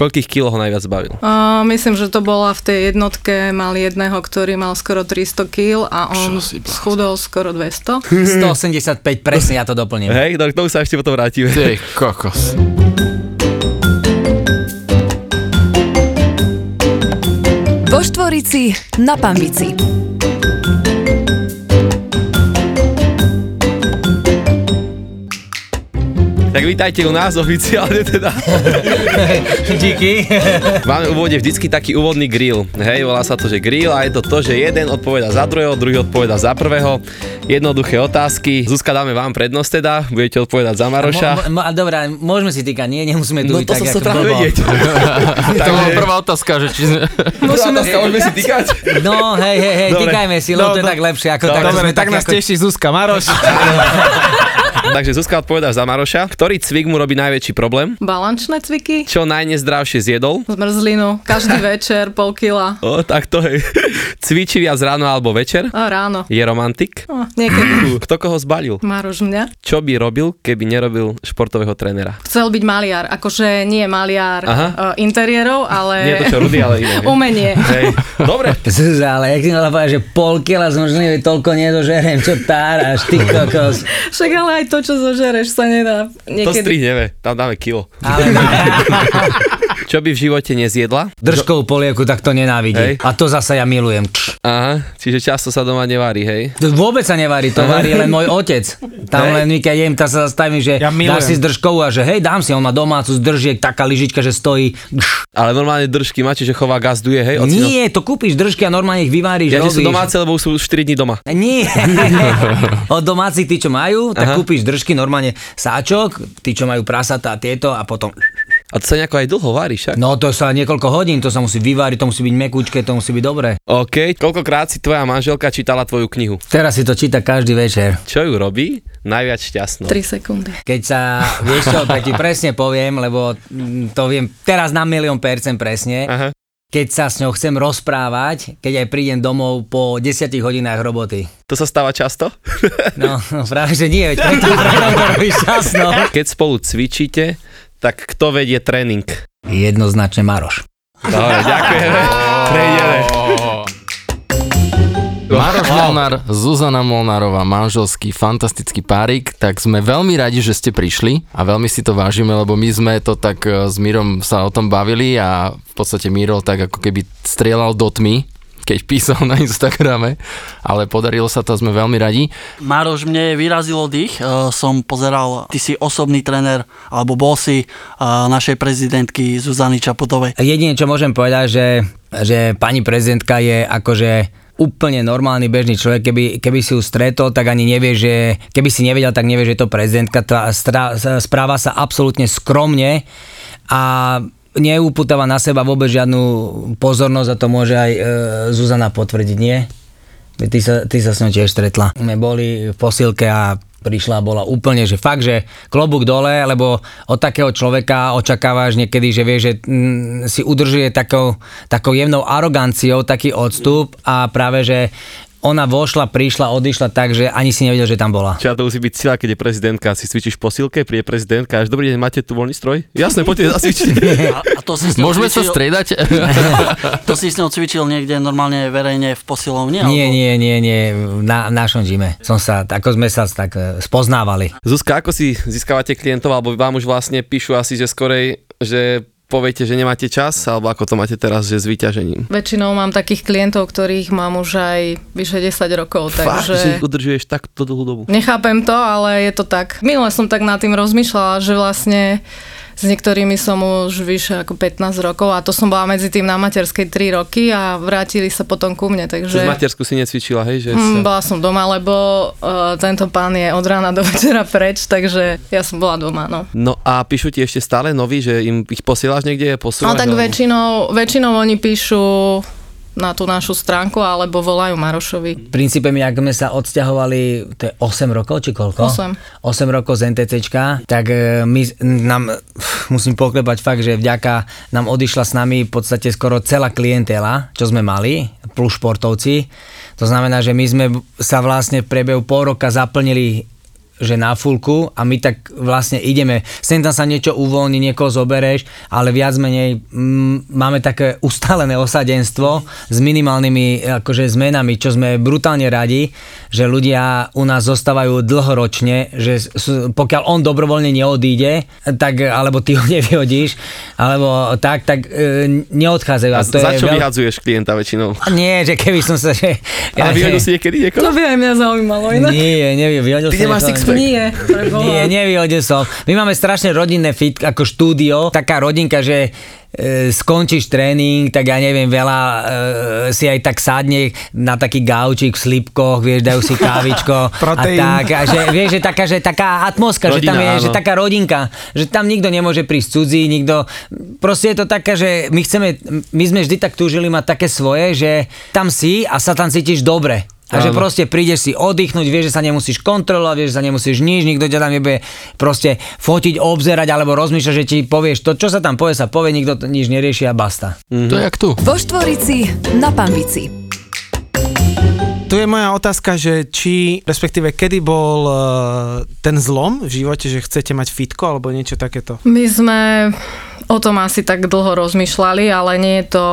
Koľkých kilo ho najviac zbavil? Uh, myslím, že to bola v tej jednotke, mal jedného, ktorý mal skoro 300 kg a on schudol skoro 200. 185, presne ja to doplním. Hej, do tomu sa ešte potom vrátime. Ty kokos. Vo Štvorici na Pambici. Tak vítajte u nás oficiálne teda. Díky. Máme v úvode vždycky taký úvodný grill. Hej, volá sa to, že grill a je to to, že jeden odpoveda za druhého, druhý odpoveda za prvého. Jednoduché otázky. Zuzka, dáme vám prednosť teda, budete odpovedať za Maroša. Mo, mo, dobrá, môžeme si týkať, nie, nemusíme tu No to tak, som sa blbo. vedieť. To bola prvá otázka, že či sme... Môžeme, otázka, môžeme si týkať? No, hej, hej, hej, týkajme si, lebo to je No, tak lepšie, ako Dobre, tak, Dobre, sme tak nás ako- teší Zuzka Maroš. Takže Zuzka odpovedá za Maroša. Ktorý cvik mu robí najväčší problém? Balančné cviky, Čo najnezdravšie zjedol? zmrzlinu, každý večer, pol kila. O, tak to je. Cvičí viac ráno alebo večer? A ráno. Je romantik? O, niekedy. Kto koho zbalil? Maroš mňa. Čo by robil, keby nerobil športového trénera? Chcel byť maliar, akože nie maliar Aha. uh, interiérov, ale Nie to čo Rudy, ale iné. umenie. Hej. Dobre. Zuzá, ale jak si mala povedať, že pol kila zmrzliny, toľko nedožerem, čo táraš, ty kokos. Však ale aj to, čo zožereš, sa nedá To niekedy. strihneme, tam dáme kilo. Ale Čo by v živote nezjedla? držkovú polievku tak to nenávidí. Hej. A to zasa ja milujem. Kš. Aha, čiže často sa doma nevarí, hej? To Vôbec sa nevarí, to varí len môj otec. Tam Hej. len my, keď jem, tak sa zastavím, že Ja milujem. dáš si zdržkovú a že hej, dám si, on má domácu zdržiek, taká lyžička, že stojí. Kš. Ale normálne držky máte, že chová gazduje, hej? Ocino? Nie, to kúpiš držky a normálne ich vyváriš, Ja, že sú robíš. domáce, lebo sú 4 dní doma. Nie. Od domácich tí, čo majú, tak Aha. kúpiš držky, normálne sáčok, tí, čo majú prasatá a tieto a potom... A to sa nejako aj dlho varí, však? No to sa niekoľko hodín, to sa musí vyváriť, to musí byť mekúčke, to musí byť dobré. OK. Koľkokrát si tvoja manželka čítala tvoju knihu? Teraz si to číta každý večer. Čo ju robí najviac šťastnou? 3 sekundy. Keď sa, vieš čo, tak ti presne poviem, lebo to viem teraz na milión percent presne. Aha. Keď sa s ňou chcem rozprávať, keď aj prídem domov po 10 hodinách roboty. To sa stáva často? No, no práve, že nie, veď preto, preto to robíš časno. Keď spolu cvičíte, tak kto vedie tréning? Jednoznačne Maroš. Dobre, ďakujeme. Prejdeme. Maroš Molnár, Zuzana Molnárová, manželský fantastický párik, tak sme veľmi radi, že ste prišli a veľmi si to vážime, lebo my sme to tak e, s Mírom sa o tom bavili a v podstate Miro tak ako keby strieľal do tmy, keď písal na Instagrame, ale podarilo sa to sme veľmi radi. Maroš, mne vyrazilo dých, e, som pozeral, ty si osobný tréner, alebo bol si e, našej prezidentky Zuzany Čaputovej. Jedine, čo môžem povedať, že, že pani prezidentka je akože úplne normálny bežný človek, keby, keby si ju stretol, tak ani nevie, že, keby si nevedel, tak nevie, že je to prezidentka, tá stra, správa sa absolútne skromne a neupútava na seba vôbec žiadnu pozornosť a to môže aj e, Zuzana potvrdiť, nie? Ty sa, ty sa s ňou tiež stretla. My boli v posilke a prišla bola úplne, že fakt, že klobúk dole, lebo od takého človeka očakávaš niekedy, že vie, že mm, si udržuje takou, takou jemnou aroganciou taký odstup a práve, že ona vošla, prišla, odišla tak, že ani si nevedel, že tam bola. Čo to musí byť sila, keď je prezidentka, si cvičíš posilke, príde prezidentka, až dobrý deň, máte tu voľný stroj? Jasné, poďte zacvičiť. A, a to si Môžeme sa cvičil, striedať? To si s ňou cvičil niekde normálne verejne v posilovni? Nie, alebo- nie, nie, nie, na v našom gyme. Som sa, ako sme sa tak e, spoznávali. Zuzka, ako si získavate klientov, alebo vám už vlastne píšu asi, že skorej, že poviete, že nemáte čas, alebo ako to máte teraz, že s vyťažením? Väčšinou mám takých klientov, ktorých mám už aj vyše 10 rokov, Fakt, že takže... ich udržuješ takto dlhú dobu. Nechápem to, ale je to tak. Minule som tak nad tým rozmýšľala, že vlastne s niektorými som už vyše ako 15 rokov a to som bola medzi tým na materskej 3 roky a vrátili sa potom ku mne, Že... takže... Z matersku si necvičila, hej? Že Mm, sa... bola som doma, lebo uh, tento pán je od rána do večera preč, takže ja som bola doma, no. No a píšu ti ešte stále noví, že im ich posielaš niekde, posúvaš? No tak alebo- väčšinou, väčšinou oni píšu na tú našu stránku alebo volajú Marošovi. V princípe my, ak sme sa odsťahovali, to je 8 rokov, či koľko? Osem. 8 rokov z NTCčka, tak e, my nám, musím poklepať fakt, že vďaka nám odišla s nami v podstate skoro celá klientela, čo sme mali, plus športovci. To znamená, že my sme sa vlastne v priebehu pol roka zaplnili že na fulku a my tak vlastne ideme, sem tam sa niečo uvoľní, niekoho zobereš, ale viac menej mm, máme také ustálené osadenstvo s minimálnymi akože zmenami, čo sme brutálne radi, že ľudia u nás zostávajú dlhoročne, že pokiaľ on dobrovoľne neodíde, tak, alebo ty ho nevyhodíš, alebo tak, tak e, neodchádzajú. A to za čo veľ- vyhadzuješ klienta väčšinou? A Nie, že keby som sa... Že, Ale vyhodil si niekedy niekoho? To by aj mňa zaujímalo inak. Nie, neviem, vyhodil Ty nemáš? Nie. Nie, nevyhodil som. My máme strašne rodinné fit, ako štúdio, taká rodinka, že e, skončíš tréning, tak ja neviem, veľa e, si aj tak sadne na taký gaučík v slipkoch, vieš, dajú si kávičko a tak, a že, vieš, že taká, že taká atmosféra, že tam je, áno. že taká rodinka, že tam nikto nemôže prísť cudzí, nikto, proste je to taká, že my chceme, my sme vždy tak túžili mať také svoje, že tam si a sa tam cítiš dobre. A že proste prídeš si oddychnúť, vieš, že sa nemusíš kontrolovať, vieš, že sa nemusíš nič, nikto ťa tam nebude proste fotiť, obzerať alebo rozmýšľať, že ti povieš to, čo sa tam povie, sa povie, nikto to nič nerieši a basta. To je jak tu. Vo Štvorici na Pambici. Tu je moja otázka, že či, respektíve kedy bol uh, ten zlom v živote, že chcete mať fitko alebo niečo takéto? My sme o tom asi tak dlho rozmýšľali, ale nie je to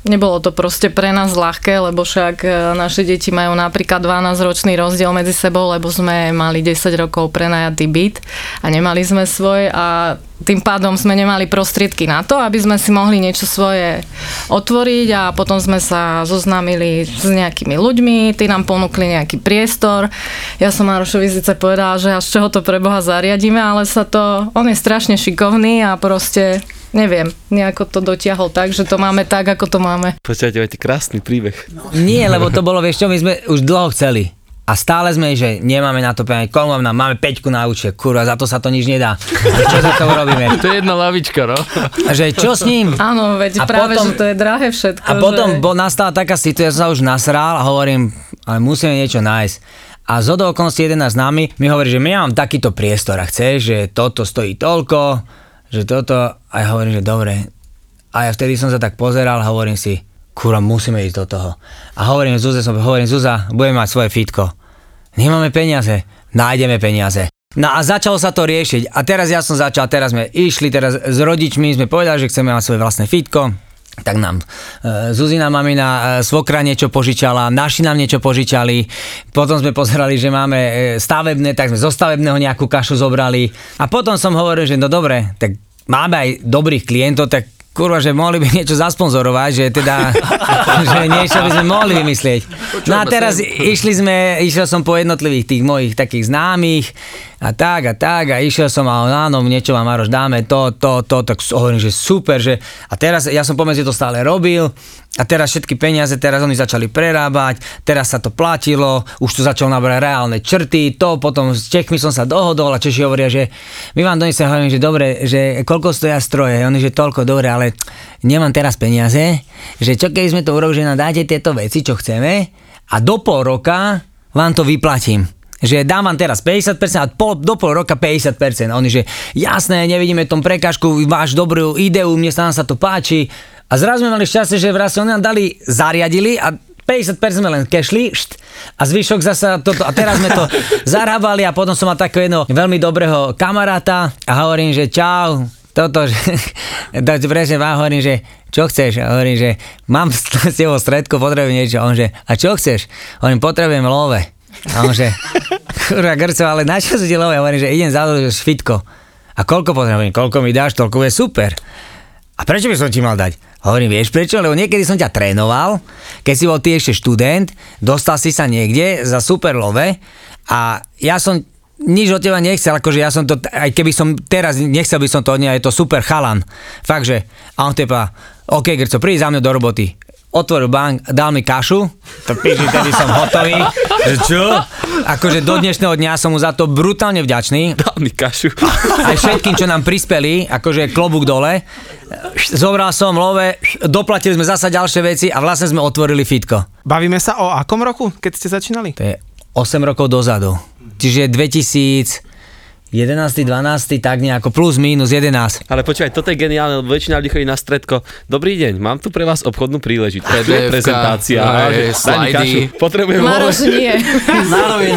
Nebolo to proste pre nás ľahké, lebo však e, naše deti majú napríklad 12-ročný rozdiel medzi sebou, lebo sme mali 10 rokov prenajatý byt a nemali sme svoj a tým pádom sme nemali prostriedky na to, aby sme si mohli niečo svoje otvoriť a potom sme sa zoznámili s nejakými ľuďmi, tí nám ponúkli nejaký priestor. Ja som Marošovi síce povedala, že až čoho to pre Boha zariadíme, ale sa to, on je strašne šikovný a proste neviem, nejako to dotiahol tak, že to máme tak, ako to máme. Počujete, máte krásny príbeh. Nie, lebo to bolo, vieš čo, my sme už dlho chceli. A stále sme, že nemáme na to peniaze, koľko nám, máme 5 na účte, kurva, za to sa to nič nedá. Že Čo za to urobíme? To je jedna lavička, no. A že čo s ním? Áno, veď A práve, potom- že to je drahé všetko. A potom že... bo nastala taká situácia, som sa už nasral a hovorím, ale musíme niečo nájsť. A z okolností jeden z nami mi hovorí, že my mám takýto priestor a chceš, že toto stojí toľko, že toto, a ja hovorím, že dobre. A ja vtedy som sa tak pozeral hovorím si, kurva, musíme ísť do toho. A hovorím Zuze, som, hovorím, Zuza, budeme mať svoje fitko. Nemáme peniaze, nájdeme peniaze. No a začalo sa to riešiť. A teraz ja som začal, teraz sme išli, teraz s rodičmi sme povedali, že chceme mať svoje vlastné fitko. Tak nám e, Zuzina mamina e, svokra niečo požičala, naši nám niečo požičali, potom sme pozerali, že máme e, stavebné, tak sme zo stavebného nejakú kašu zobrali. A potom som hovoril, že no dobre, tak máme aj dobrých klientov, tak kurva, že mohli by niečo zasponzorovať, že teda, že niečo by sme mohli vymyslieť. No a teraz išli sme, išiel som po jednotlivých tých mojich takých známych a tak a tak a išiel som a on, áno, niečo vám Maroš dáme, to, to, to, tak hovorím, že super, že a teraz ja som pomedzi to stále robil a teraz všetky peniaze, teraz oni začali prerábať, teraz sa to platilo, už to začalo nabrať reálne črty, to potom s Čechmi som sa dohodol a Češi hovoria, že my vám donesem, hovorím, že dobre, že koľko stoja stroje, oni, že toľko, dobre, ale nemám teraz peniaze, že čo keď sme to urobili, že nám dáte tieto veci, čo chceme a do pol roka vám to vyplatím že dám vám teraz 50% a pol, do pol roka 50%. A oni, že jasné, nevidíme tom prekážku, máš dobrú ideu, mne sa nám sa to páči. A zrazu sme mali šťastie, že vraj oni nám dali, zariadili a 50% sme len kešli št, a zvyšok zasa toto. A teraz sme to zarábali a potom som mal takého jedného veľmi dobrého kamaráta a hovorím, že čau, toto, že, presne vám hovorím, že čo chceš? A hovorím, že mám s tebou stredku, potrebujem niečo. A on, že a čo chceš? Hovorím, potrebujem love. A on, že kurva grco, ale na čo si? Ja hovorím, že idem za fitko. A koľko potrebujem? Koľko mi dáš, toľko je super. A prečo by som ti mal dať? Hovorím, vieš prečo? Lebo niekedy som ťa trénoval, keď si bol ty ešte študent, dostal si sa niekde za super love a ja som nič od teba nechcel, akože ja som to, aj keby som teraz, nechcel by som to od neho, je to super chalan. Fakt, že, a on teba, OK, Grco, príď za mňa do roboty. Otvoril bank, dal mi kašu, to píši, tedy som hotový. Že čo? Akože do dnešného dňa som mu za to brutálne vďačný. Dal mi kašu. Aj všetkým, čo nám prispeli, akože klobúk dole. Zobral som love, doplatili sme zasa ďalšie veci a vlastne sme otvorili fitko. Bavíme sa o akom roku, keď ste začínali? To je 8 rokov dozadu. Čiže 2011 11. 12. tak nejako plus minus 11. Ale počkaj, toto je geniálne, lebo väčšina ľudí chodí na stredko. Dobrý deň, mám tu pre vás obchodnú príležitosť. To je prezentácia. aj, Daj kašu, Potrebujem Maroš nie.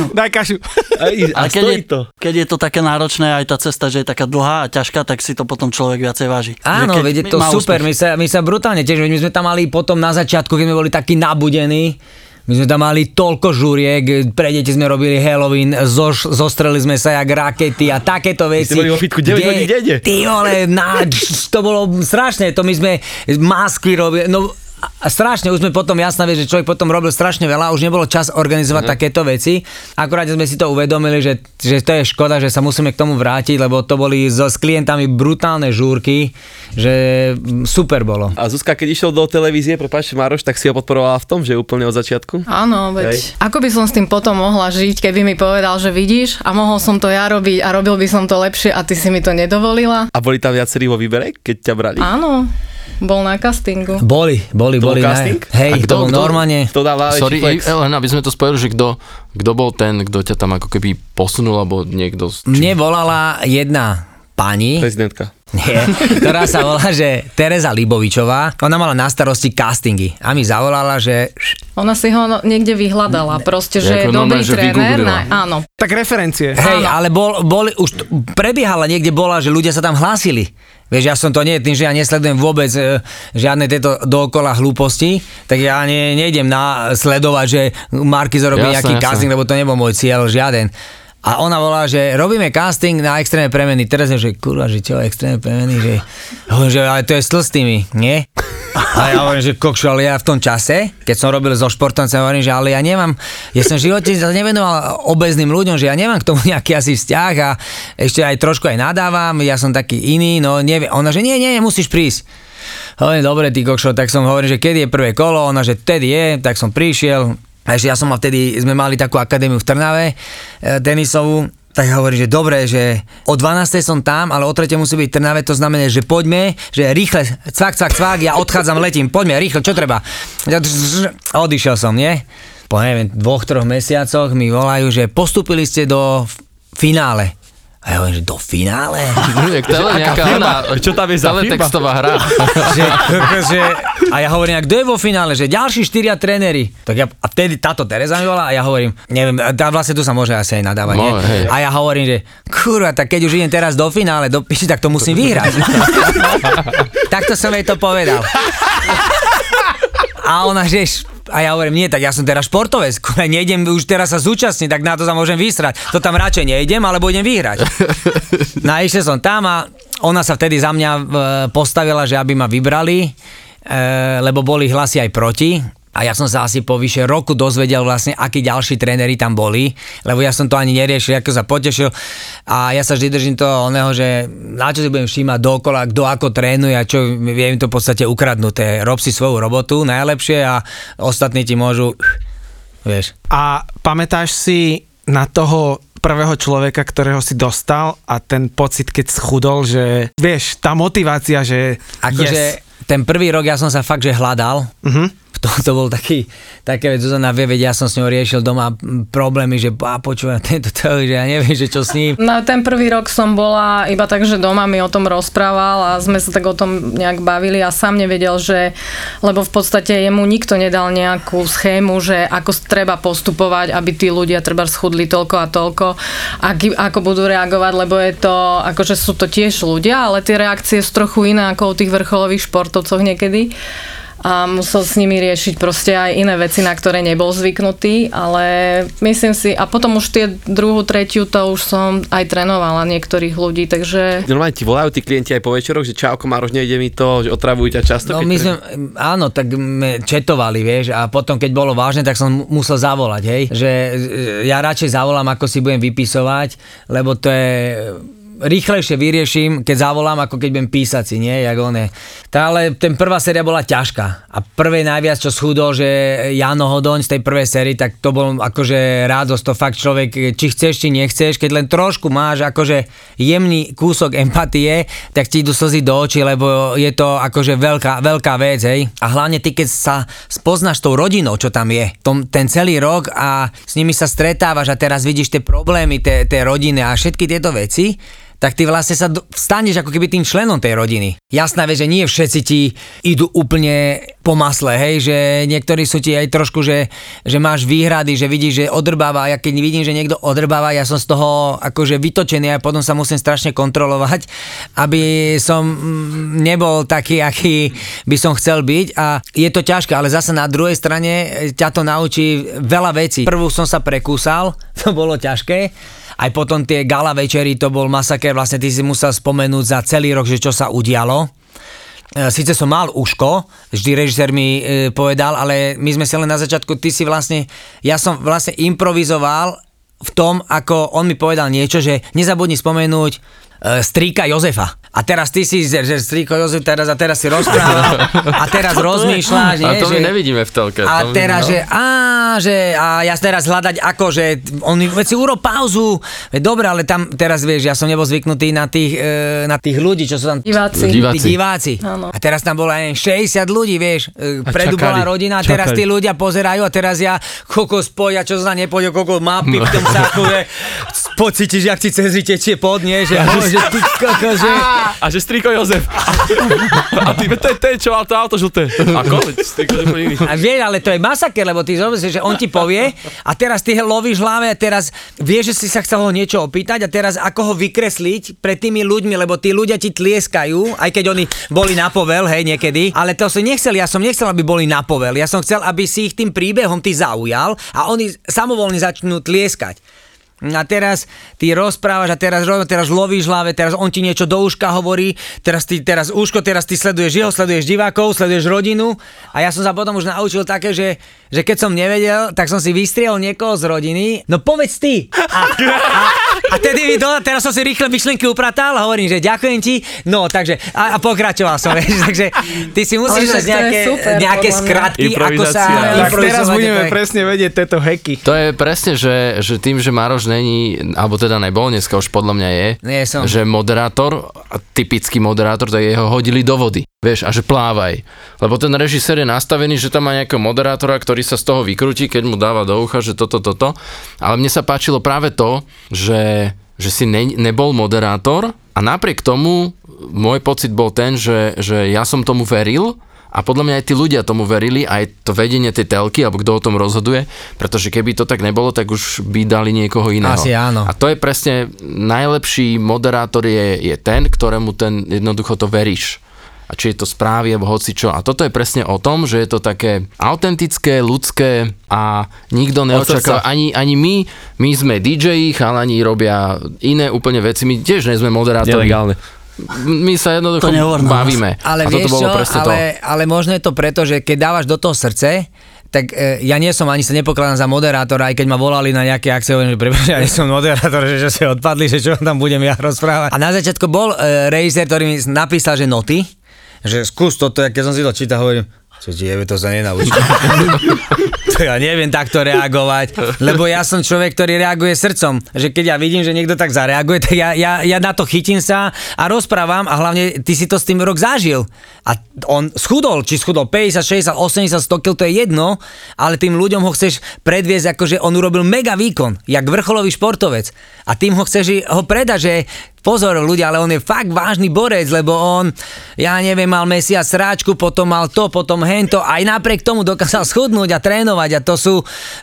Daj kašu. A, a Ale keď je, to. keď je to také náročné, aj tá cesta, že je taká dlhá a ťažká, tak si to potom človek viacej váži. Áno, veď je to super, úspech. my sa, my sa brutálne tiež, my sme tam mali potom na začiatku, keď sme boli takí nabudení, my sme tam mali toľko žuriek, pre deti sme robili Halloween, zoš, zostreli sme sa jak rakety a takéto veci. ste boli vo fitku 9 hodín denne. Ty vole, na, to bolo strašné, to my sme masky robili, no a strašne, už sme potom, jasná vec, že človek potom robil strašne veľa, už nebolo čas organizovať takéto veci. Akurát sme si to uvedomili, že, že to je škoda, že sa musíme k tomu vrátiť, lebo to boli so, s klientami brutálne žúrky, že super bolo. A Zuzka, keď išiel do televízie, prepáčte Maroš, tak si ho podporovala v tom, že úplne od začiatku? Áno, veď Hej. ako by som s tým potom mohla žiť, keby mi povedal, že vidíš a mohol som to ja robiť a robil by som to lepšie a ty si mi to nedovolila. A boli tam viacerí vo výbere, keď ťa brali? Áno, bol na castingu. Boli, boli, To bol boli. casting? Ne, hej, A to kto- bol kto- normálne. To dáva Sorry, flex. len aby sme to spojili, že kto, kto bol ten, kto ťa tam ako keby posunul, alebo niekto... z- Mne volala jedna pani, Prezidentka. Nie, ktorá sa volá, že Tereza Libovičová. Ona mala na starosti castingy a mi zavolala, že Ona si ho niekde vyhľadala, proste, že je dobrý že tréner. Na, áno. Tak referencie. hej, ale bol, boli, už prebiehala niekde bola, že ľudia sa tam hlásili. Vieš, ja som to nie, tým, že ja nesledujem vôbec e, žiadne tieto dookola hlúposti, tak ja ne, nejdem na sledovať, že Marky Jasné, nejaký jasné. casting, lebo to nebol môj cieľ, žiaden. A ona volá, že robíme casting na extrémne premeny. Teraz je, že kurva, že čo, extrémne premeny, že, že ale to je s tlstými, nie? A ja hovorím, že kokšo, ale ja v tom čase, keď som robil so športovcem, hovorím, že ale ja nemám, ja som v živote nevenoval obezným ľuďom, že ja nemám k tomu nejaký asi vzťah a ešte aj trošku aj nadávam, ja som taký iný, no neviem. Ona, že nie, nie, musíš prísť. Hovorím, dobre, ty kokšo, tak som hovoril, že kedy je prvé kolo, ona, že vtedy je, tak som prišiel, a ešte ja som mal vtedy, sme mali takú akadémiu v Trnave, e, tak hovorím, že dobre, že o 12. som tam, ale o 3. musí byť Trnave, to znamená, že poďme, že rýchle, cvak, cvak, cvak, ja odchádzam, letím, poďme, rýchle, čo treba? A odišiel som, nie? Po neviem, dvoch, troch mesiacoch mi volajú, že postupili ste do finále. A ja hovorím, že do finále? Jak tele, nejaká firma? ona, Čo tam je za teletextová hra. že, že, a ja hovorím, a kto je vo finále, že ďalší štyria tréneri. Tak ja, a vtedy táto Tereza mi volá a ja hovorím, neviem, tá vlastne tu sa môže asi aj nadávať, nie? Môže, hej. A ja hovorím, že kurva, tak keď už idem teraz do finále, do piči, tak to musím vyhrať. Takto som jej to povedal. A ona, že a ja hovorím, nie, tak ja som teraz športovec, nejdem už teraz sa zúčastniť, tak na to sa môžem vysrať. To tam radšej nejdem, alebo idem vyhrať. No a išiel som tam a ona sa vtedy za mňa e, postavila, že aby ma vybrali, e, lebo boli hlasy aj proti. A ja som sa asi po vyše roku dozvedel vlastne, akí ďalší tréneri tam boli, lebo ja som to ani neriešil, ako sa potešil. A ja sa vždy držím toho oného, že na čo si budem všímať dokola, kto ako trénuje a čo je im to v podstate ukradnuté. Rob si svoju robotu najlepšie a ostatní ti môžu, vieš. A pamätáš si na toho prvého človeka, ktorého si dostal a ten pocit, keď schudol, že vieš, tá motivácia, že Akože yes. ten prvý rok ja som sa fakt, že hľadal. Mhm. To, to bol taký, také vec, Zuzana vie, veď ja som s ňou riešil doma problémy, že a počúvam tento to, že ja neviem, že čo s ním. No ten prvý rok som bola iba tak, že doma mi o tom rozprával a sme sa tak o tom nejak bavili a sám nevedel, že, lebo v podstate jemu nikto nedal nejakú schému, že ako treba postupovať, aby tí ľudia treba schudli toľko a toľko, aký, ako budú reagovať, lebo je to, akože sú to tiež ľudia, ale tie reakcie sú trochu iné ako u tých vrcholových športovcoch niekedy a musel s nimi riešiť proste aj iné veci, na ktoré nebol zvyknutý, ale myslím si, a potom už tie druhú, tretiu, to už som aj trénovala niektorých ľudí, takže Normálne ti volajú tí klienti aj po večeroch, že čauko Maroš, nejde mi to, že otravujú ťa často. No my tre- sme, áno, tak sme četovali, vieš, a potom keď bolo vážne, tak som mu- musel zavolať, hej, že e, ja radšej zavolám, ako si budem vypisovať, lebo to je rýchlejšie vyrieším, keď zavolám, ako keď budem písať si, nie, jak on je. Tá ale ten prvá séria bola ťažká. A prvé najviac, čo schudol, že Jano Hodoň z tej prvej série, tak to bol akože radosť, to fakt človek, či chceš, či nechceš, keď len trošku máš akože jemný kúsok empatie, tak ti idú slzy do očí, lebo je to akože veľká, veľká vec, hej. A hlavne ty, keď sa spoznáš tou rodinou, čo tam je, tom, ten celý rok a s nimi sa stretávaš a teraz vidíš tie problémy, tie rodiny a všetky tieto veci, tak ty vlastne sa staneš ako keby tým členom tej rodiny. Jasná vec, že nie všetci ti idú úplne po masle, hej, že niektorí sú ti aj trošku, že, že máš výhrady, že vidíš, že odrbáva ja keď vidím, že niekto odrbáva, ja som z toho akože vytočený a potom sa musím strašne kontrolovať, aby som mm, nebol taký, aký by som chcel byť a je to ťažké, ale zase na druhej strane ťa to naučí veľa vecí. Prvú som sa prekúsal, to bolo ťažké, aj potom tie gala večery, to bol masaker, vlastne ty si musel spomenúť za celý rok, že čo sa udialo. E, Sice som mal uško, vždy režisér mi e, povedal, ale my sme si len na začiatku, ty si vlastne, ja som vlastne improvizoval v tom, ako on mi povedal niečo, že nezabudni spomenúť strýka Jozefa. A teraz ty si, že že strýko Jozef teraz a teraz si rozprával a teraz rozmýšľaš, nie? A to že... my nevidíme v telke. A to teraz, no. že á, že a ja teraz hľadať ako, že on veď si urob pauzu. Veď dobre, ale tam teraz vieš, ja som nebol zvyknutý na tých, e, na tých ľudí, čo sú tam Diváci. Diváci. tí diváci. Áno. A teraz tam bola aj 60 ľudí, vieš. E, Predu bola rodina, a teraz tí čakali. ľudia pozerajú a teraz ja kokos poď, a čo sa nepôjde, kokos mapy v tom saku, že pocítiš, jak ti cez tečie pod, nie? Že, oh, že ty kokos, že... A že striko Jozef. A ty, to je ten, čo mal to auto žlté. Ako? Striko Jozef iný. A vieš, ale to je masaker, lebo ty zober si, že on ti povie a teraz ty ho lovíš hlave a teraz vieš, že si sa chcel ho niečo opýtať a teraz ako ho vykresliť pred tými ľuďmi, lebo tí ľudia ti tlieskajú, aj keď oni boli na povel, hej, niekedy, ale to som nechcel, ja som nechcel, aby boli na povel, ja som chcel, aby si ich tým príbehom ty zaujal a oni samovolne začnú tlieskať. A teraz ty rozprávaš a teraz, teraz lovíš hlave, teraz on ti niečo do uška hovorí, teraz ty, teraz uško, teraz ty sleduješ jeho, sleduješ divákov, sleduješ rodinu a ja som sa potom už naučil také, že, že keď som nevedel, tak som si vystriel niekoho z rodiny, no povedz ty. A, a, a tedy mi to, teraz som si rýchle myšlienky upratal a hovorím, že ďakujem ti, no takže a, a pokračoval som, vieš, takže ty si musíš je nejaké, super, nejaké skratky, ako sa. Tak teraz budeme to je- presne vedieť tieto heky. To je presne, že, že tým, že Maroš není, alebo teda nebol, dneska už podľa mňa je, Nie som. že moderátor, typický moderátor, tak jeho hodili do vody. Vieš, a že plávaj. Lebo ten režisér je nastavený, že tam má nejakého moderátora, ktorý sa z toho vykrúti, keď mu dáva do ucha, že toto, toto. Ale mne sa páčilo práve to, že, že si ne, nebol moderátor a napriek tomu môj pocit bol ten, že, že ja som tomu veril a podľa mňa aj tí ľudia tomu verili, aj to vedenie tej telky, alebo kto o tom rozhoduje, pretože keby to tak nebolo, tak už by dali niekoho iného. Asi áno. A to je presne, najlepší moderátor je, je ten, ktorému ten jednoducho to veríš. A či je to správy, alebo hoci čo. A toto je presne o tom, že je to také autentické, ľudské a nikto neočakáva. Ani, ani my, my sme DJ, chalani robia iné úplne veci. My tiež nie sme moderátori. Nelegálne. My sa jednoducho To nehovor bavíme. Ale a vieš toto bolo čo, presne ale, ale možno je to preto, že keď dávaš do toho srdce, tak e, ja nie som ani sa nepokladám za moderátora, aj keď ma volali na nejaké akcie, hovorím, že prepáč, ja nie som moderátor, že, že ste odpadli, že čo tam budem ja rozprávať. A na začiatku bol e, režisér, ktorý mi napísal, že noty, že skús toto, keď som si to čítal, hovorím, čo ti jebe, to sa nenaučí. to ja neviem takto reagovať, lebo ja som človek, ktorý reaguje srdcom, že keď ja vidím, že niekto tak zareaguje, tak ja, ja, ja na to chytím sa a rozprávam a hlavne ty si to s tým rok zažil. A on schudol, či schudol 50, 60, 80, 100 kg, to je jedno, ale tým ľuďom ho chceš predviesť, ako že on urobil mega výkon, jak vrcholový športovec. A tým ho chceš ho predať, že pozor ľudia, ale on je fakt vážny borec, lebo on, ja neviem, mal mesiac sráčku, potom mal to, potom hento, aj napriek tomu dokázal schudnúť a trénovať a to sú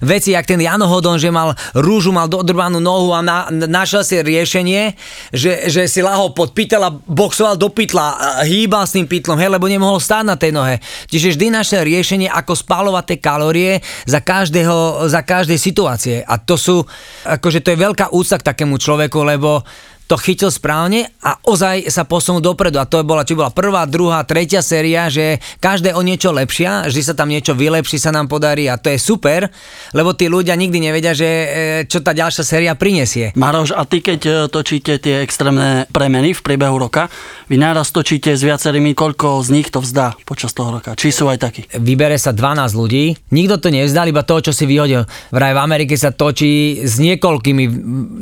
veci, jak ten Jano Hodon, že mal rúžu, mal dodrbanú nohu a na, našiel si riešenie, že, že si lahol pod pytel a boxoval do pytla, hýbal s tým pytlom, hej, lebo nemohol stáť na tej nohe. Čiže vždy našiel riešenie, ako spalovať tie kalórie za, každého, za každej situácie. A to sú, akože to je veľká úcta k takému človeku, lebo to chytil správne a ozaj sa posunul dopredu. A to bola, či bola prvá, druhá, tretia séria, že každé o niečo lepšia, že sa tam niečo vylepší, sa nám podarí a to je super, lebo tí ľudia nikdy nevedia, že e, čo tá ďalšia séria prinesie. Maroš, a ty keď e, točíte tie extrémne premeny v priebehu roka, vy naraz točíte s viacerými, koľko z nich to vzdá počas toho roka? Či sú aj takí? Vybere sa 12 ľudí, nikto to nevzdal, iba toho, čo si vyhodil. Vraj v Amerike sa točí s niekoľkými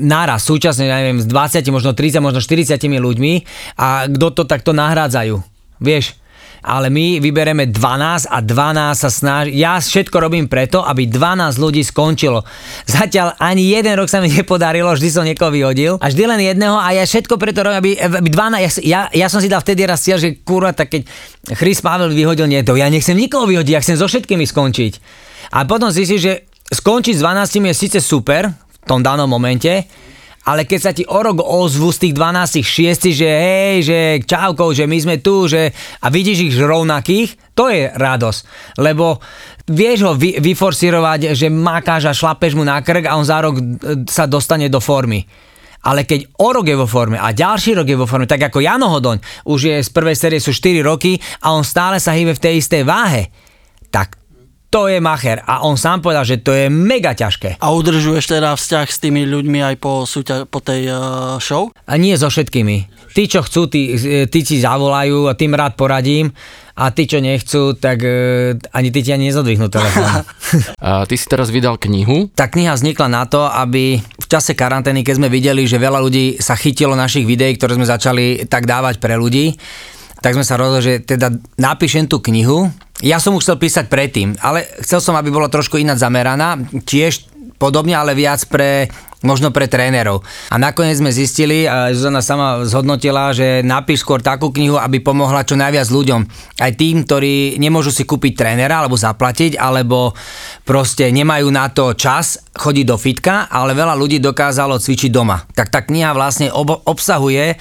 naraz, súčasne, neviem, s 20, možno 30, možno 40 ľuďmi a kto to takto nahrádzajú. Vieš, ale my vybereme 12 a 12 sa snaží. Ja všetko robím preto, aby 12 ľudí skončilo. Zatiaľ ani jeden rok sa mi nepodarilo, vždy som niekoho vyhodil. A vždy len jedného a ja všetko preto robím, aby, aby 12, ja, ja, som si dal vtedy raz cieľ, že kurva, tak keď Chris Pavel vyhodil nieto, ja nechcem nikoho vyhodiť, ja chcem so všetkými skončiť. A potom si, že skončiť s 12 je síce super v tom danom momente, ale keď sa ti o rok ozvu z tých 12 šiesti, že hej, že čauko, že my sme tu, že a vidíš ich rovnakých, to je radosť. Lebo vieš ho vy, vyforsírovať, že makáš a šlapeš mu na krk a on za rok e, sa dostane do formy. Ale keď o rok je vo forme a ďalší rok je vo forme, tak ako Jano Hodoň, už je z prvej série sú 4 roky a on stále sa hýbe v tej istej váhe, tak to je macher. A on sám povedal, že to je mega ťažké. A udržuješ teda vzťah s tými ľuďmi aj po, súťa- po tej uh, show? A nie so všetkými. Tí, čo chcú, tí, tí si zavolajú a tým rád poradím. A tí, čo nechcú, tak uh, ani tí ti ani nezodvihnú telefón. A ty si teraz vydal knihu. Tá kniha vznikla na to, aby v čase karantény, keď sme videli, že veľa ľudí sa chytilo našich videí, ktoré sme začali tak dávať pre ľudí, tak sme sa rozhodli, že teda napíšem tú knihu. Ja som už chcel písať predtým, ale chcel som, aby bola trošku ináč zameraná, tiež podobne, ale viac pre možno pre trénerov. A nakoniec sme zistili, a Zuzana sama zhodnotila, že napíš skôr takú knihu, aby pomohla čo najviac ľuďom. Aj tým, ktorí nemôžu si kúpiť trénera alebo zaplatiť, alebo proste nemajú na to čas chodiť do fitka, ale veľa ľudí dokázalo cvičiť doma. Tak tá kniha vlastne ob- obsahuje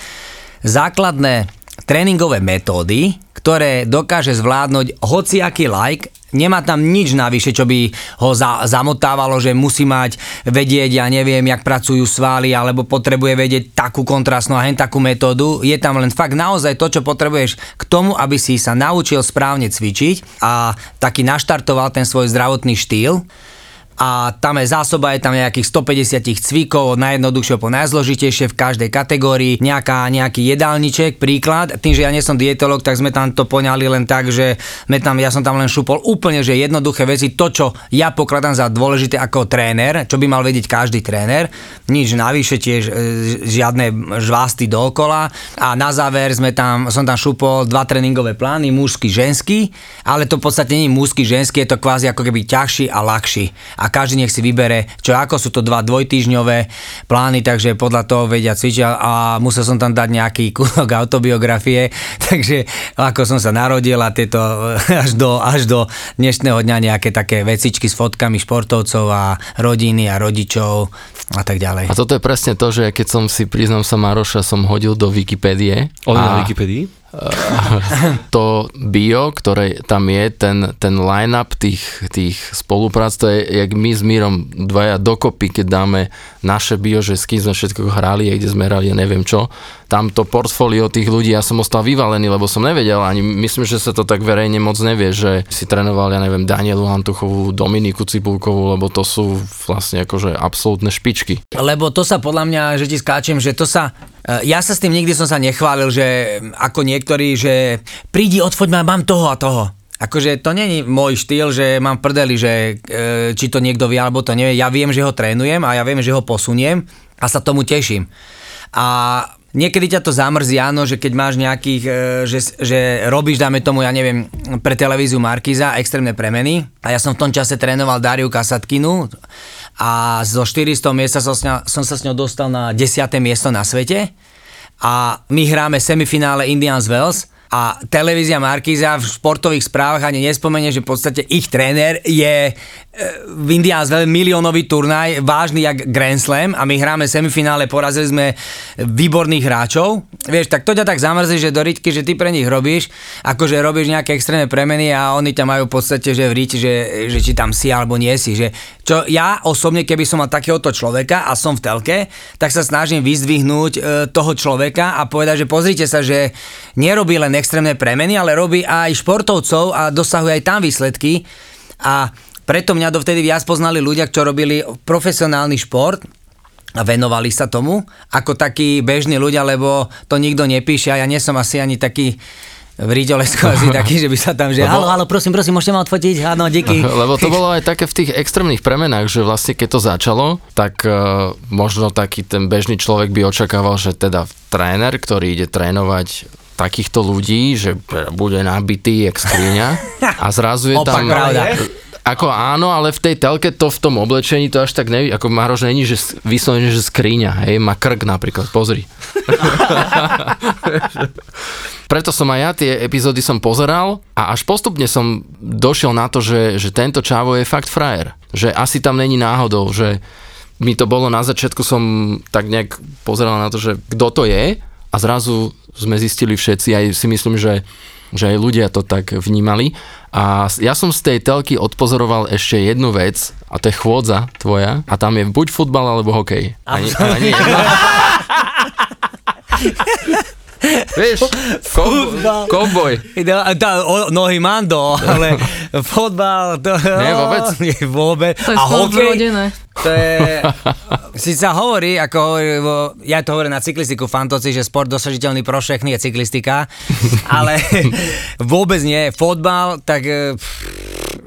základné tréningové metódy, ktoré dokáže zvládnuť hociaký like, nemá tam nič navyše, čo by ho za, zamotávalo, že musí mať vedieť, ja neviem, jak pracujú svaly, alebo potrebuje vedieť takú kontrastnú a hen takú metódu. Je tam len fakt naozaj to, čo potrebuješ k tomu, aby si sa naučil správne cvičiť a taký naštartoval ten svoj zdravotný štýl a tam je zásoba, je tam nejakých 150 cvikov od najjednoduchšieho po najzložitejšie v každej kategórii, nejaká, nejaký jedálniček, príklad, tým, že ja nie som dietolog, tak sme tam to poňali len tak, že tam, ja som tam len šupol úplne, že jednoduché veci, to, čo ja pokladám za dôležité ako tréner, čo by mal vedieť každý tréner, nič navyše tiež e, žiadne žvásty dookola. A na záver sme tam, som tam šupol dva tréningové plány, mužský, ženský, ale to v podstate nie je mužský, ženský, je to kvázi ako keby ťažší a ľahší. A a každý nech si vybere, čo ako sú to dva dvojtýžňové plány, takže podľa toho vedia cvičiť a musel som tam dať nejaký kúsok autobiografie, takže ako som sa narodil a tieto až do, až do dnešného dňa nejaké také vecičky s fotkami športovcov a rodiny a rodičov a tak ďalej. A toto je presne to, že keď som si, priznám sa Maroša, som hodil do Wikipédie. On na Wikipedii? to bio, ktoré tam je, ten, ten line-up tých, tých spoluprác, to je, jak my s Mírom dvaja dokopy, keď dáme naše bio, že s kým sme všetko hrali a kde sme hrali, ja neviem čo, tam to portfólio tých ľudí, ja som ostal vyvalený, lebo som nevedel, ani myslím, že sa to tak verejne moc nevie, že si trénoval, ja neviem, Danielu Hantuchovú, Dominiku Cipulkovú, lebo to sú vlastne akože absolútne špičky. Lebo to sa podľa mňa, že ti skáčem, že to sa e, ja sa s tým nikdy som sa nechválil, že ako niektorí, že prídi, odfoď ma, mám toho a toho. Akože to není môj štýl, že mám prdeli, že e, či to niekto vie alebo to nevie. Ja viem, že ho trénujem a ja viem, že ho posuniem a sa tomu teším. A Niekedy ťa to zamrzí, áno, že keď máš nejakých, e, že, že robíš, dáme tomu, ja neviem, pre televíziu Markiza extrémne premeny a ja som v tom čase trénoval Dariu Kasatkinu a zo 400 miesta som, som sa s ňou dostal na 10. miesto na svete a my hráme semifinále Indians Wells a televízia Markíza v športových správach ani nespomenie, že v podstate ich tréner je v Indián miliónový turnaj, vážny jak Grand Slam a my hráme semifinále, porazili sme výborných hráčov. Vieš, tak to ťa tak zamrzí, že do riťky, že ty pre nich robíš, akože robíš nejaké extrémne premeny a oni ťa majú v podstate, že v ríti, že, že či tam si alebo nie si. Že, čo ja osobne, keby som mal takéhoto človeka a som v telke, tak sa snažím vyzdvihnúť e, toho človeka a povedať, že pozrite sa, že nerobí len extrémne premeny, ale robí aj športovcov a dosahuje aj tam výsledky. A preto mňa dovtedy viac poznali ľudia, čo robili profesionálny šport a venovali sa tomu, ako takí bežní ľudia, lebo to nikto nepíše a ja nie som asi ani taký v Ríďolesku asi taký, že by sa tam, že Lebo- halo, halo, prosím, prosím, môžete ma odfotiť? Áno, díky. Lebo to bolo aj také v tých extrémnych premenách, že vlastne keď to začalo, tak uh, možno taký ten bežný človek by očakával, že teda tréner, ktorý ide trénovať takýchto ľudí, že bude nabitý jak skriňa a zrazu je Opak tam... pravda. Ako áno, ale v tej telke to v tom oblečení to až tak neví, ako Maroš není, že vyslovene, že skriňa, hej, má krk napríklad, pozri. Preto som aj ja tie epizódy som pozeral a až postupne som došiel na to, že, že tento čávo je fakt frajer. Že asi tam není náhodou, že mi to bolo na začiatku som tak nejak pozeral na to, že kto to je a zrazu sme zistili všetci, aj si myslím, že, že aj ľudia to tak vnímali. A ja som z tej telky odpozoroval ešte jednu vec a to je chôdza tvoja a tam je buď futbal alebo hokej. Ani, ani jedno. Vieš, tá, o, nohy mám do, ale fotbal, to... Nie, vôbec? Nie, vôbec. To je A hokej, to je... Si sa hovorí, ako hovorí, vo- ja to hovorím na cyklistiku fantoci, že sport dosažiteľný pro všechny je cyklistika, ale vôbec nie. Fotbal, tak... e,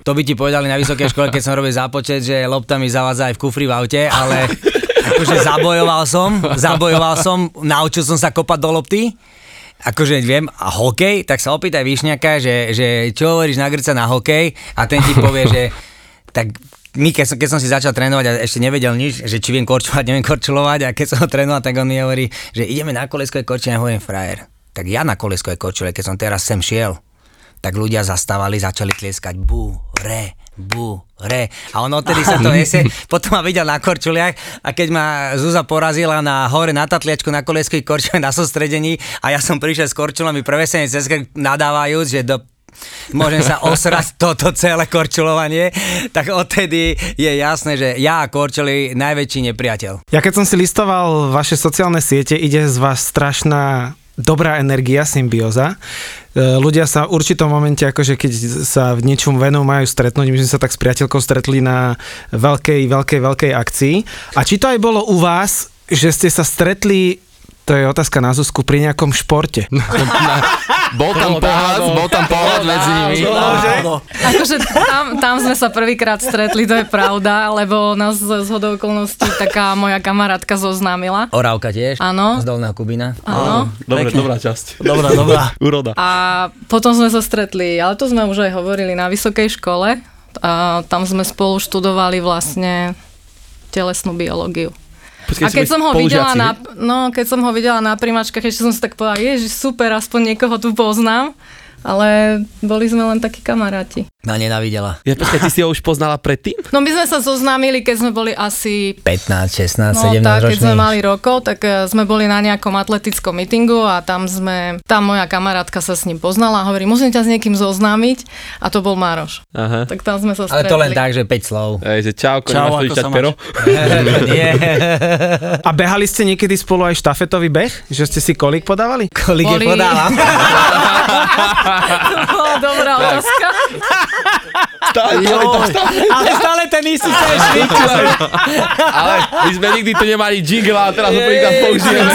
To by ti povedali na vysokej škole, keď som robil zápočet, že lopta mi zavádza aj v kufri v aute, ale akože zabojoval som, zabojoval som, naučil som sa kopať do lopty, akože viem, a hokej, tak sa opýtaj Višňaka, že, že čo hovoríš na Grca na hokej a ten ti povie, že tak my, keď som, keď som si začal trénovať a ešte nevedel nič, že či viem korčovať, neviem korčulovať a keď som ho trénoval, tak on mi hovorí, že ideme na koleskové korčenie a hovorím frajer. Tak ja na koleskové korčule, keď som teraz sem šiel, tak ľudia zastávali, začali tlieskať bu, re, bu, re. A on odtedy sa to nese, potom ma videl na korčuliach a keď ma Zúza porazila na hore na Tatliačku na koleskej korčule na sústredení a ja som prišiel s korčulami prevesenie cez krk nadávajúc, že do môžem sa osrať toto celé korčulovanie, tak odtedy je jasné, že ja a korčuli najväčší nepriateľ. Ja keď som si listoval vaše sociálne siete, ide z vás strašná dobrá energia, symbióza. E, Ľudia sa v určitom momente, akože keď sa v niečom venou majú stretnúť, my sme sa tak s priateľkou stretli na veľkej, veľkej, veľkej akcii. A či to aj bolo u vás, že ste sa stretli, to je otázka na Zuzku, pri nejakom športe. Bol tam pohľad, bol tam pohľad medzi nimi. Áno. Akože tam, tam sme sa prvýkrát stretli, to je pravda, lebo nás z zhodou okolností taká moja kamarátka zoznámila. Orávka tiež? Áno. Z Dolného Kubína? Áno. Dobre, Pekne. dobrá časť. Dobrá, dobrá. Úroda. A potom sme sa stretli, ale to sme už aj hovorili na vysokej škole. A tam sme spolu študovali vlastne telesnú biológiu. Počkej, A keď som ho videla na, no, keď som ho videla na primačkách, ešte som si tak povedala, ježiš, super, aspoň niekoho tu poznám. Ale boli sme len takí kamaráti. Ma nenavidela. Ja počkaj, ty si ho už poznala predtým? No my sme sa zoznámili, keď sme boli asi 15, 16, No 17 tak, keď roční. sme mali rokov, tak e, sme boli na nejakom atletickom mítingu a tam sme, tam moja kamarátka sa s ním poznala a hovorí, musím ťa s niekým zoznámiť a to bol Maroš. Aha. Tak tam sme sa Ale stretli. to len tak, že 5 slov. Ej, že čauko, Čau, nemáš sa pero? Nie. A behali ste niekedy spolu aj štafetový beh? Že ste si kolík podávali? Kolik je Boli- podávam? To bola dobrá otázka. Ale stále ten istý sešvík. Ale my sme nikdy tu nemali jingle a teraz ho prvýkrát použijeme.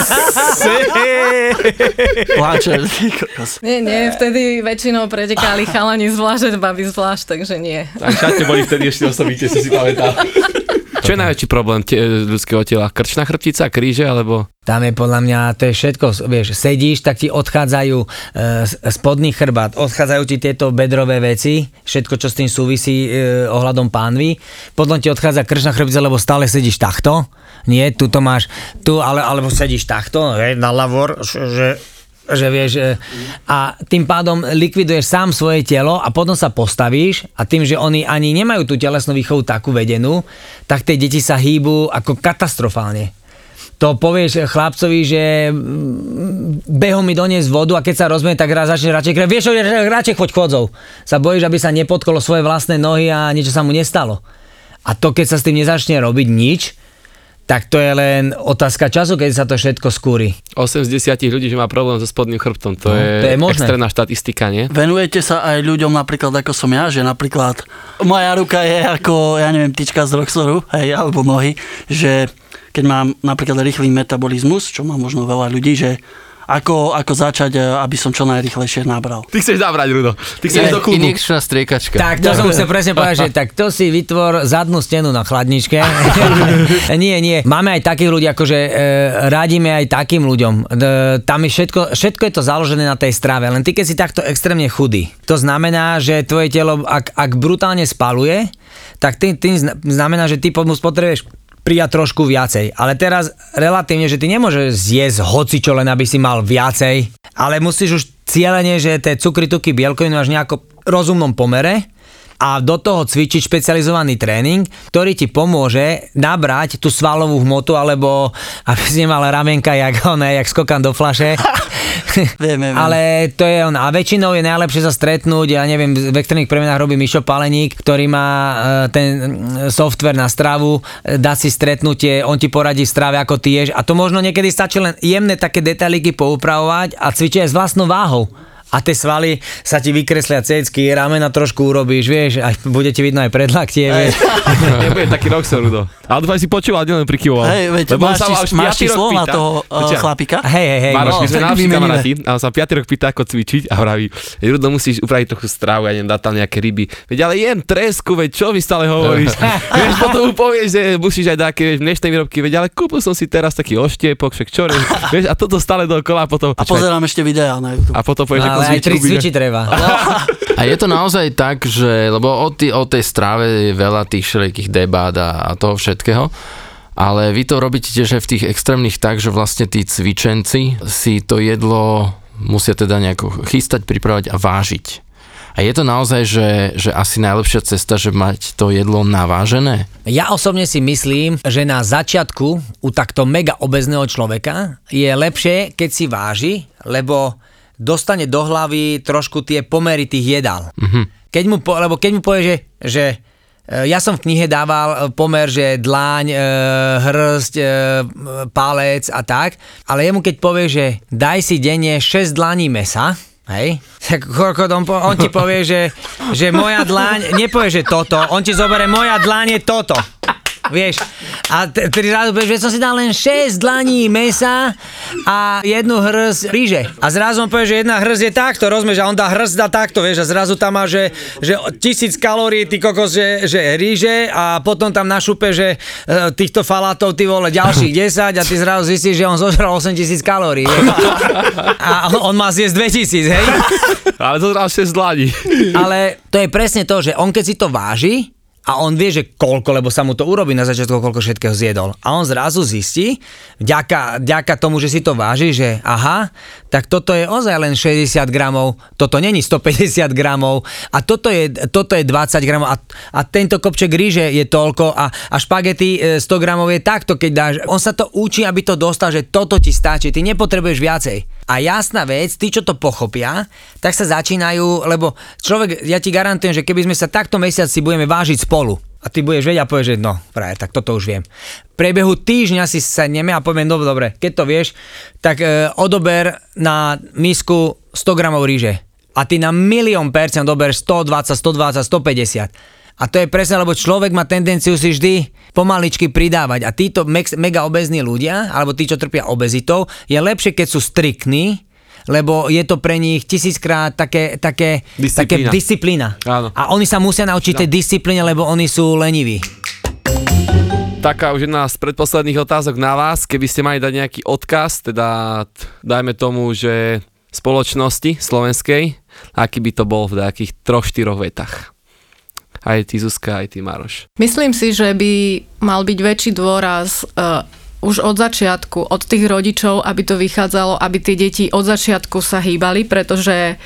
Pláče. ty kokos. Nie, nie, vtedy väčšinou pretekali chalani zvlášť, baby zvlášť, takže nie. Tak šatne boli vtedy ešte osobite, si si pamätá. Čo je najväčší problém te- ľudského tela? Krčná chrbtica, kríže, alebo... Tam je podľa mňa, to je všetko, vieš, sedíš, tak ti odchádzajú e, spodný chrbát, odchádzajú ti tieto bedrové veci, všetko, čo s tým súvisí e, ohľadom pánvy. Potom ti odchádza krčná chrbtica, lebo stále sedíš takto. Nie, tu to máš, tu, ale, alebo sedíš takto, hej, na lavor, že že vieš, a tým pádom likviduješ sám svoje telo a potom sa postavíš a tým, že oni ani nemajú tú telesnú výchovu takú vedenú, tak tie deti sa hýbu ako katastrofálne. To povieš chlapcovi, že mm, behom mi doniesť vodu a keď sa rozbehne, tak raz začne radšej kriať, vieš, radšej choď chodzou. Sa bojíš, aby sa nepotkolo svoje vlastné nohy a niečo sa mu nestalo. A to, keď sa s tým nezačne robiť nič, tak to je len otázka času, keď sa to všetko skúri. 8 z 10 ľudí, že má problém so spodným chrbtom, to, No, je, to je možné. extrémna štatistika, nie? Venujete sa aj ľuďom napríklad ako som ja, že napríklad moja ruka je ako, ja neviem, tyčka z Roxoru, hej, alebo nohy, že keď mám napríklad rýchly metabolizmus, čo má možno veľa ľudí, že ako, ako začať, e, aby som čo najrychlejšie nabral. Ty chceš zabrať, Rudo. Ty chceš do klubu. Injekčná striekačka. Tak, to som chcel presne povedať, že tak to si vytvor zadnú stenu na chladničke. nie, nie. Máme aj takých ľudí, akože e, radíme aj takým ľuďom. E, tam je všetko, všetko je to založené na tej strave, len ty keď si takto extrémne chudý. To znamená, že tvoje telo, ak, ak brutálne spaluje, tak tým, tým zna- znamená, že ty potom spotrebuješ prijať trošku viacej. Ale teraz relatívne, že ty nemôžeš zjesť hocičo, len aby si mal viacej, ale musíš už cieľene, že tie cukry, tuky, bielkoviny máš nejako rozumnom pomere a do toho cvičiť špecializovaný tréning, ktorý ti pomôže nabrať tú svalovú hmotu, alebo aby si nemal ramienka jak, one, jak skokan do flaše. Viem, viem, viem. Ale to je on. A väčšinou je najlepšie sa stretnúť, ja neviem, v extrémnych premenách robí Mišo Paleník, ktorý má e, ten mm, software na stravu, e, dá si stretnutie, on ti poradí v strave, ako ty ješ. A to možno niekedy stačí len jemné také detailiky poupravovať a cvičiť aj s vlastnou váhou. A tie svaly sa ti vykreslia cecky, ramena trošku urobíš, vieš, a bude ti vidno aj predlaktie, vieš. Nebude taký Roxor, Rudo. Ale dúfam, si počúval, nielen prikyvoval. Hej, veď Lebo máš, sa už máš rok na pýta. toho uh, chlapika? Hej, hej, hej. Maroš, no, my sme najlepší vymeníme. kamaráti a on sa 5 rok pýta, ako cvičiť a vraví, Rudo, musíš upraviť trochu stravu, ja neviem, dať tam nejaké ryby. Veď ale jem tresku, veď čo mi stále hovoríš? vieš, potom mu povieš, že musíš aj také vieš, mliečne výrobky, veď ale kúpil som si teraz taký oštiepok, však čo, vieš, a toto stále dookola a potom... A pozerám ešte videá na YouTube. a potom povieš, ako Ale aj tri cvičiť treba. A je to naozaj tak, že, lebo o, tý, o tej strave je veľa tých všelijakých debát a, a toho všetkého, ale vy to robíte tiež aj v tých extrémnych tak, že vlastne tí cvičenci si to jedlo musia teda nejako chystať, pripravať a vážiť. A je to naozaj, že, že asi najlepšia cesta, že mať to jedlo navážené? Ja osobne si myslím, že na začiatku u takto mega obezného človeka je lepšie, keď si váži, lebo dostane do hlavy trošku tie pomery tých jedál. Mm-hmm. Keď mu, po, lebo keď mu povie, že, že e, ja som v knihe dával e, pomer, že dláň, e, hrsť, e, palec a tak, ale jemu keď povie, že daj si denne 6 dlaní mesa, Hej, tak on, on ti povie, že, že moja dlaň, nepovie, že toto, on ti zoberie moja dlaň je toto. Vieš, a t- ty zrazu povieš, že som si dal len 6 dlaní mesa a jednu hrz ríže. A zrazu on povie, že jedna hrz je takto, rozumieš, a on dá hrz dá takto, vieš, a zrazu tam má, že, že tisíc kalórií, ty kokos, že, že ríže a potom tam našupe, že e, týchto falátov, ty vole, ďalších 10 a ty zrazu zistíš, že on zožral 8 tisíc kalórií. vieš. A on, on má zjesť 2000, hej? Ale to dal 6 dlaní. Ale to je presne to, že on keď si to váži a on vie, že koľko, lebo sa mu to urobí na začiatku, koľko všetkého zjedol. A on zrazu zistí, vďaka, vďaka tomu, že si to váži, že aha, tak toto je ozaj len 60 gramov, toto není 150 gramov a toto je, toto je 20 gramov a, a tento kopček ríže je toľko a, a špagety e, 100 gramov je takto, keď dáš. On sa to učí, aby to dostal, že toto ti stačí, ty nepotrebuješ viacej. A jasná vec, tí, čo to pochopia, tak sa začínajú, lebo človek, ja ti garantujem, že keby sme sa takto mesiac si budeme vážiť spolu, a ty budeš vedieť a povieš, že no, práve, tak toto už viem. V priebehu týždňa si sadneme a povieme, no dobre, keď to vieš, tak e, odober na misku 100 gramov ríže. A ty na milión percent odober 120, 120, 150. A to je presne, lebo človek má tendenciu si vždy pomaličky pridávať. A títo mega obezní ľudia, alebo tí, čo trpia obezitou, je lepšie, keď sú striktní, lebo je to pre nich tisíckrát také, také, také Disciplína. disciplína. Áno. A oni sa musia naučiť tej disciplíne, lebo oni sú leniví. Taká už jedna z predposledných otázok na vás, keby ste mali dať nejaký odkaz, teda dajme tomu, že spoločnosti slovenskej, aký by to bol v nejakých troch, štyroch vetách. Aj ty Zuzka, aj ty Maroš. Myslím si, že by mal byť väčší dôraz uh, už od začiatku, od tých rodičov, aby to vychádzalo, aby tie deti od začiatku sa hýbali, pretože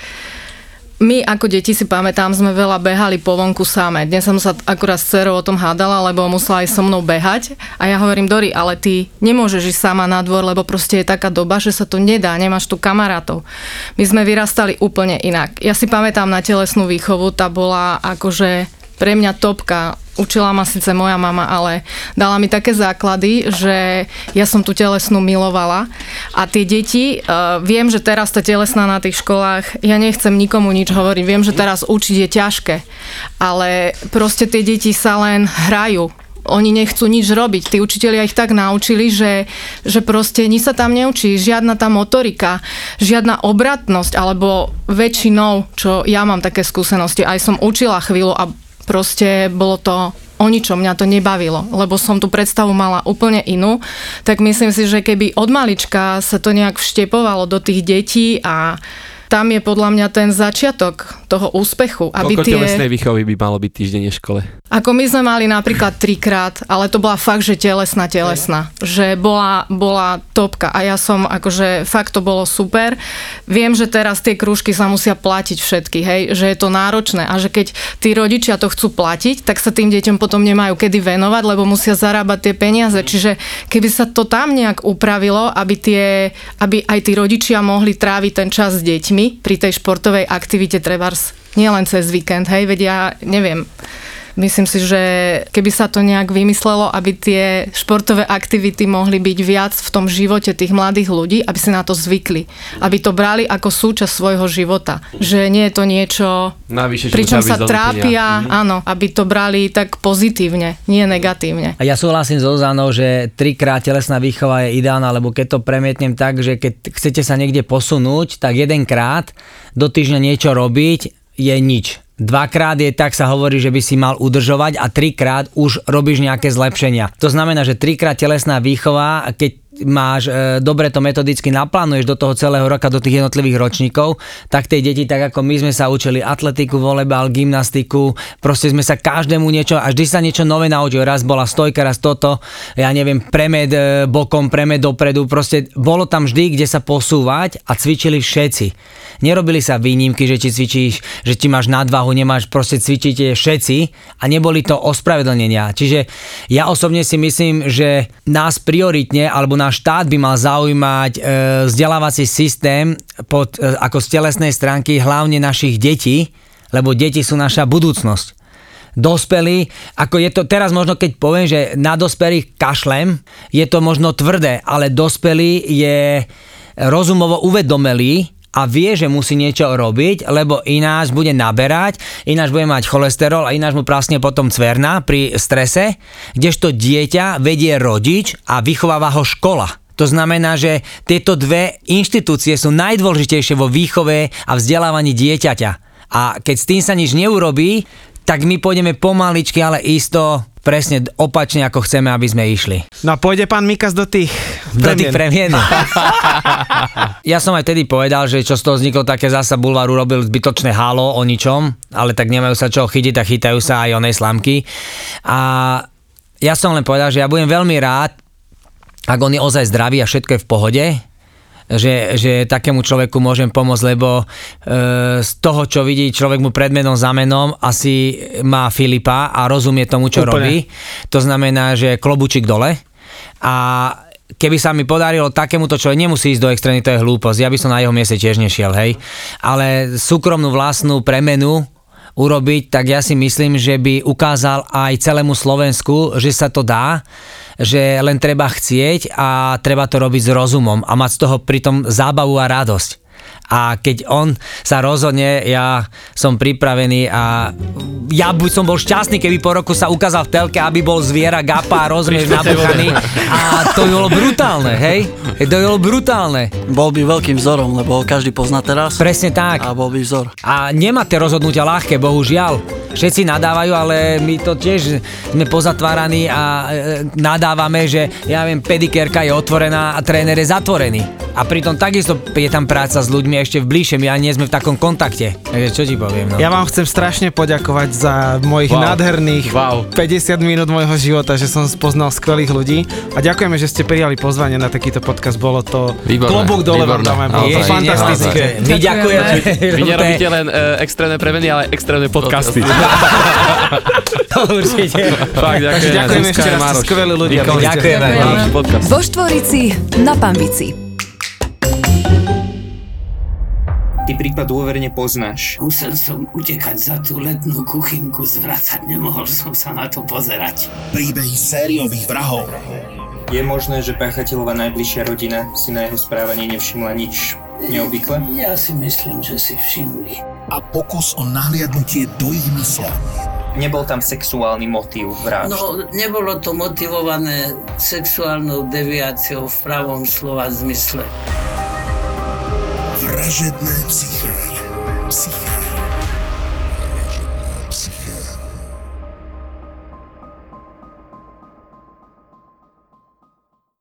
my ako deti si pamätám, sme veľa behali po vonku samé. Dnes som sa akurát s dcerou o tom hádala, lebo musela aj so mnou behať. A ja hovorím, Dori, ale ty nemôžeš ísť sama na dvor, lebo proste je taká doba, že sa to nedá, nemáš tu kamarátov. My sme vyrastali úplne inak. Ja si pamätám na telesnú výchovu, tá bola akože pre mňa topka. Učila ma síce moja mama, ale dala mi také základy, že ja som tú telesnú milovala. A tie deti, uh, viem, že teraz tá telesná na tých školách, ja nechcem nikomu nič hovoriť, viem, že teraz učiť je ťažké, ale proste tie deti sa len hrajú oni nechcú nič robiť. Tí učitelia ich tak naučili, že, že proste nič sa tam neučí, žiadna tá motorika, žiadna obratnosť, alebo väčšinou, čo ja mám také skúsenosti, aj som učila chvíľu a proste bolo to o ničom, mňa to nebavilo, lebo som tú predstavu mala úplne inú, tak myslím si, že keby od malička sa to nejak vštepovalo do tých detí a tam je podľa mňa ten začiatok toho úspechu. Aby Koľko tie... telesnej výchovy by malo byť týždenne v škole? Ako my sme mali napríklad trikrát, ale to bola fakt, že telesná, telesná. Že bola, bola topka a ja som, akože fakt to bolo super. Viem, že teraz tie krúžky sa musia platiť všetky, hej, že je to náročné a že keď tí rodičia to chcú platiť, tak sa tým deťom potom nemajú kedy venovať, lebo musia zarábať tie peniaze. Čiže keby sa to tam nejak upravilo, aby, tie, aby aj tí rodičia mohli tráviť ten čas s deťmi, pri tej športovej aktivite trebárs nielen cez víkend, hej, veď ja neviem, Myslím si, že keby sa to nejak vymyslelo, aby tie športové aktivity mohli byť viac v tom živote tých mladých ľudí, aby si na to zvykli. Aby to brali ako súčasť svojho života. Že nie je to niečo, Navyše, pričom sa trápia, mhm. áno, aby to brali tak pozitívne, nie negatívne. A ja súhlasím s Ozanou, že trikrát telesná výchova je ideálna, lebo keď to premietnem tak, že keď chcete sa niekde posunúť, tak jedenkrát do týždňa niečo robiť je nič dvakrát je tak sa hovorí, že by si mal udržovať a trikrát už robíš nejaké zlepšenia. To znamená, že trikrát telesná výchova, keď máš e, dobre to metodicky naplánuješ do toho celého roka, do tých jednotlivých ročníkov, tak tie deti, tak ako my sme sa učili atletiku, volebal, gymnastiku, proste sme sa každému niečo, a vždy sa niečo nové naučili. Raz bola stojka, raz toto, ja neviem, premed e, bokom, premed dopredu, proste bolo tam vždy, kde sa posúvať a cvičili všetci. Nerobili sa výnimky, že ti cvičíš, že ti máš nadvahu, nemáš, proste cvičíte všetci a neboli to ospravedlnenia. Čiže ja osobne si myslím, že nás prioritne, alebo náš štát by mal zaujímať e, vzdelávací systém pod, e, ako z telesnej stránky hlavne našich detí, lebo deti sú naša budúcnosť. Dospelí, ako je to teraz možno keď poviem, že na dospelých kašlem, je to možno tvrdé, ale dospelý je rozumovo uvedomelý a vie, že musí niečo robiť, lebo ináč bude naberať, ináč bude mať cholesterol a ináč mu prasne potom cverna pri strese, kdežto dieťa vedie rodič a vychováva ho škola. To znamená, že tieto dve inštitúcie sú najdôležitejšie vo výchove a vzdelávaní dieťaťa. A keď s tým sa nič neurobí, tak my pôjdeme pomaličky, ale isto presne opačne, ako chceme, aby sme išli. No a pôjde pán Mikas do tých. Do tých premien. ja som aj tedy povedal, že čo z toho vzniklo také zasa bulvaru robil zbytočné halo o ničom, ale tak nemajú sa čo chytiť a chytajú sa aj onej slamky. A ja som len povedal, že ja budem veľmi rád, ak on je ozaj zdravý a všetko je v pohode, že, že takému človeku môžem pomôcť, lebo e, z toho, čo vidí človek mu predmenom za menom, asi má Filipa a rozumie tomu, čo Úplne. robí. To znamená, že klobučík dole. A keby sa mi podarilo takémuto človek, nemusí ísť do extrémy, to je hlúposť, ja by som na jeho mieste tiež nešiel, hej. Ale súkromnú vlastnú premenu urobiť, tak ja si myslím, že by ukázal aj celému Slovensku, že sa to dá že len treba chcieť a treba to robiť s rozumom a mať z toho pritom zábavu a radosť a keď on sa rozhodne, ja som pripravený a ja by som bol šťastný, keby po roku sa ukázal v telke, aby bol zviera, gapa, rozmier nabuchaný a to by bolo brutálne, hej? To by bolo brutálne. Bol by veľkým vzorom, lebo každý pozná teraz. Presne tak. A bol by vzor. A nemá tie rozhodnutia ľahké, bohužiaľ. Všetci nadávajú, ale my to tiež sme pozatváraní a e, nadávame, že ja viem, pedikérka je otvorená a tréner je zatvorený. A pritom takisto je tam práca s ľuďmi ešte v bližšie, my ani nie sme v takom kontakte. Takže čo ti poviem, no. Ja vám chcem strašne poďakovať za mojich Wow. nádherných Wow. 50 minút môjho života, že som spoznal skvelých ľudí a ďakujeme, že ste prijali pozvanie na takýto podcast. Bolo to Výborné, klobúk dole vám výborné, dáme. Bolo to fantastické. My ďakujeme. Vy nerobíte len e, extrémne premeny, ale extrémne podcasty. Určite. Fakt, Takže ďakujem. ďakujem Zuzka ešte raz, skvelí ľudia. Ďakujeme. Vo Štvorici na Pambici. Ty prípad dôverne poznáš. Musel som utekať za tú letnú kuchynku, zvracať, nemohol som sa na to pozerať. Príbehy sériových vrahov. Je možné, že páchateľová najbližšia rodina si na jeho správanie nevšimla nič neobvykle? Ja si myslím, že si všimli. A pokus o nahliadnutie do ich mysle. Nebol tam sexuálny motív vražd. No, nebolo to motivované sexuálnou deviáciou v pravom slova zmysle. Starożytna psyche. Psyche.